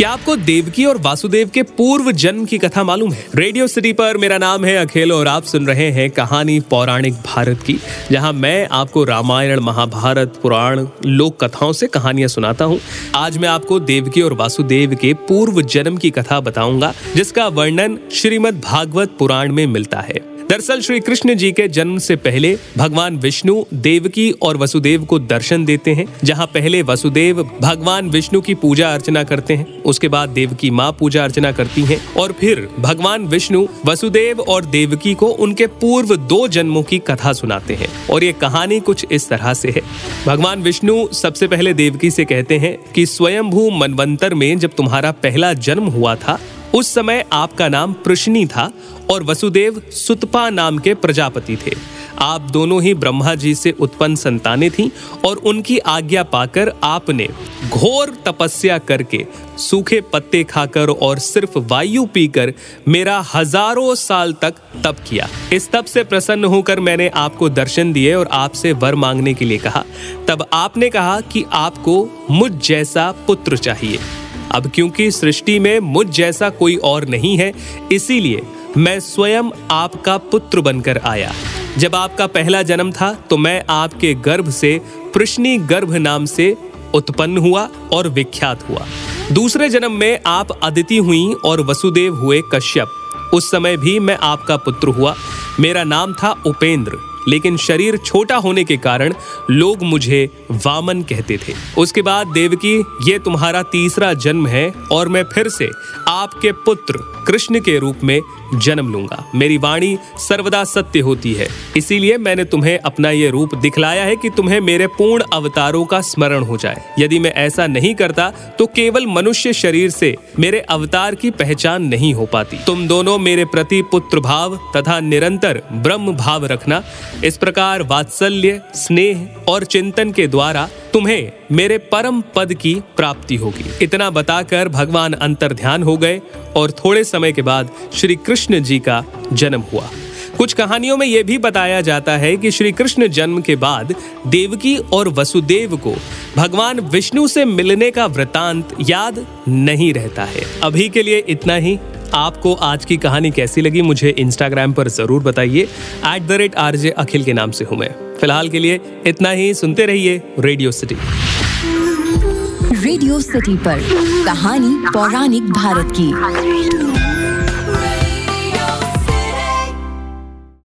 क्या आपको देवकी और वासुदेव के पूर्व जन्म की कथा मालूम है? रेडियो सिटी पर मेरा नाम है अखिल और आप सुन रहे हैं कहानी पौराणिक भारत की, जहाँ मैं आपको रामायण, महाभारत, पुराण, लोक कथाओं से कहानियाँ सुनाता हूँ। आज मैं आपको देवकी और वासुदेव के पूर्व जन्म की कथा बताऊँगा, जिसका वर्णन श्रीमद भागवत पुराण में मिलता है। दरअसल श्री कृष्ण जी के जन्म से पहले भगवान विष्णु देवकी और वसुदेव को दर्शन देते हैं, जहाँ पहले वसुदेव भगवान विष्णु की पूजा अर्चना करते हैं, उसके बाद देवकी माँ पूजा अर्चना करती है, और फिर भगवान विष्णु, वसुदेव और देवकी को उनके पूर्व दो जन्मों की कथा सुनाते हैं, और ये कहानी कुछ इस तरह से है। भगवान विष्णु सबसे पहले देवकी से कहते हैं कि स्वयंभू मनवंतर में जब तुम्हारा पहला जन्म हुआ था उस समय आपका नाम प्रश्नी था और वसुदेव सुतपा नाम के प्रजापति थे। आप दोनों ही ब्रह्मा जी से उत्पन्न संतानें थीं और उनकी आज्ञा पाकर आपने घोर तपस्या करके सूखे पत्ते खाकर और सिर्फ़ वायु पीकर मेरा हज़ारों साल तक तप किया। इस तप से प्रसन्न होकर मैंने आपको दर्शन दिए और आपसे वर मांगने के लिए कहा। तब आपने कहा कि आपको मुझ जैसा पुत्र चाहिए। अब क्योंकि सृष्टि में मुझ जैसा कोई और नहीं है, इसीलिए मैं स्वयं आपका पुत्र बनकर आया। जब आपका पहला जन्म था तो मैं आपके गर्भ से प्रश्नी गर्भ नाम से उत्पन्न हुआ और विख्यात हुआ। दूसरे जन्म में आप अदिति हुई और वसुदेव हुए कश्यप। उस समय भी मैं आपका पुत्र हुआ। मेरा नाम था उपेंद्र। लेकिन शरीर छोटा होने के कारण लोग मुझे वामन कहते थे। उसके बाद देवकी, ये तुम्हारा तीसरा जन्म है और मैं फिर से आपके पुत्र कृष्ण के रूप में जन्म लूँगा। मेरी वाणी सर्वदा सत्य होती है। इसीलिए मैंने तुम्हें अपना ये रूप दिखलाया है कि तुम्हें मेरे पूर्ण अवतारों का स्मरण हो जाए। यदि मैं ऐसा नहीं करता तो केवल मनुष्य शरीर से मेरे अवतार की पहचान नहीं हो पाती। तुम दोनों मेरे प्रति पुत्र भाव तथा निरंतर ब्रह्म भाव रखना इस प्रकार वात्सल्य, स्नेह और चिंतन के द्वारा तुम्हें मेरे परम पद की प्राप्ति होगी। इतना बताकर भगवान अंतर ध्यान हो गए और थोड़े समय के बाद श्री कृष्ण जी का जन्म हुआ। कुछ कहानियों में यह भी बताया जाता है कि श्री कृष्ण जन्म के बाद देवकी और वसुदेव को भगवान विष्णु से मिलने का वृतांत याद नहीं रहता है। अभी के लिए इतना ही। आपको आज की कहानी कैसी लगी, मुझे इंस्टाग्राम पर ज़रूर बताइए। At the rate R J Akhil के नाम से हूँ मैं। फ़िलहाल के लिए इतना ही, सुनते रहिए रेडियो सिटी रेडियो सिटी पर कहानी पौराणिक भारत की।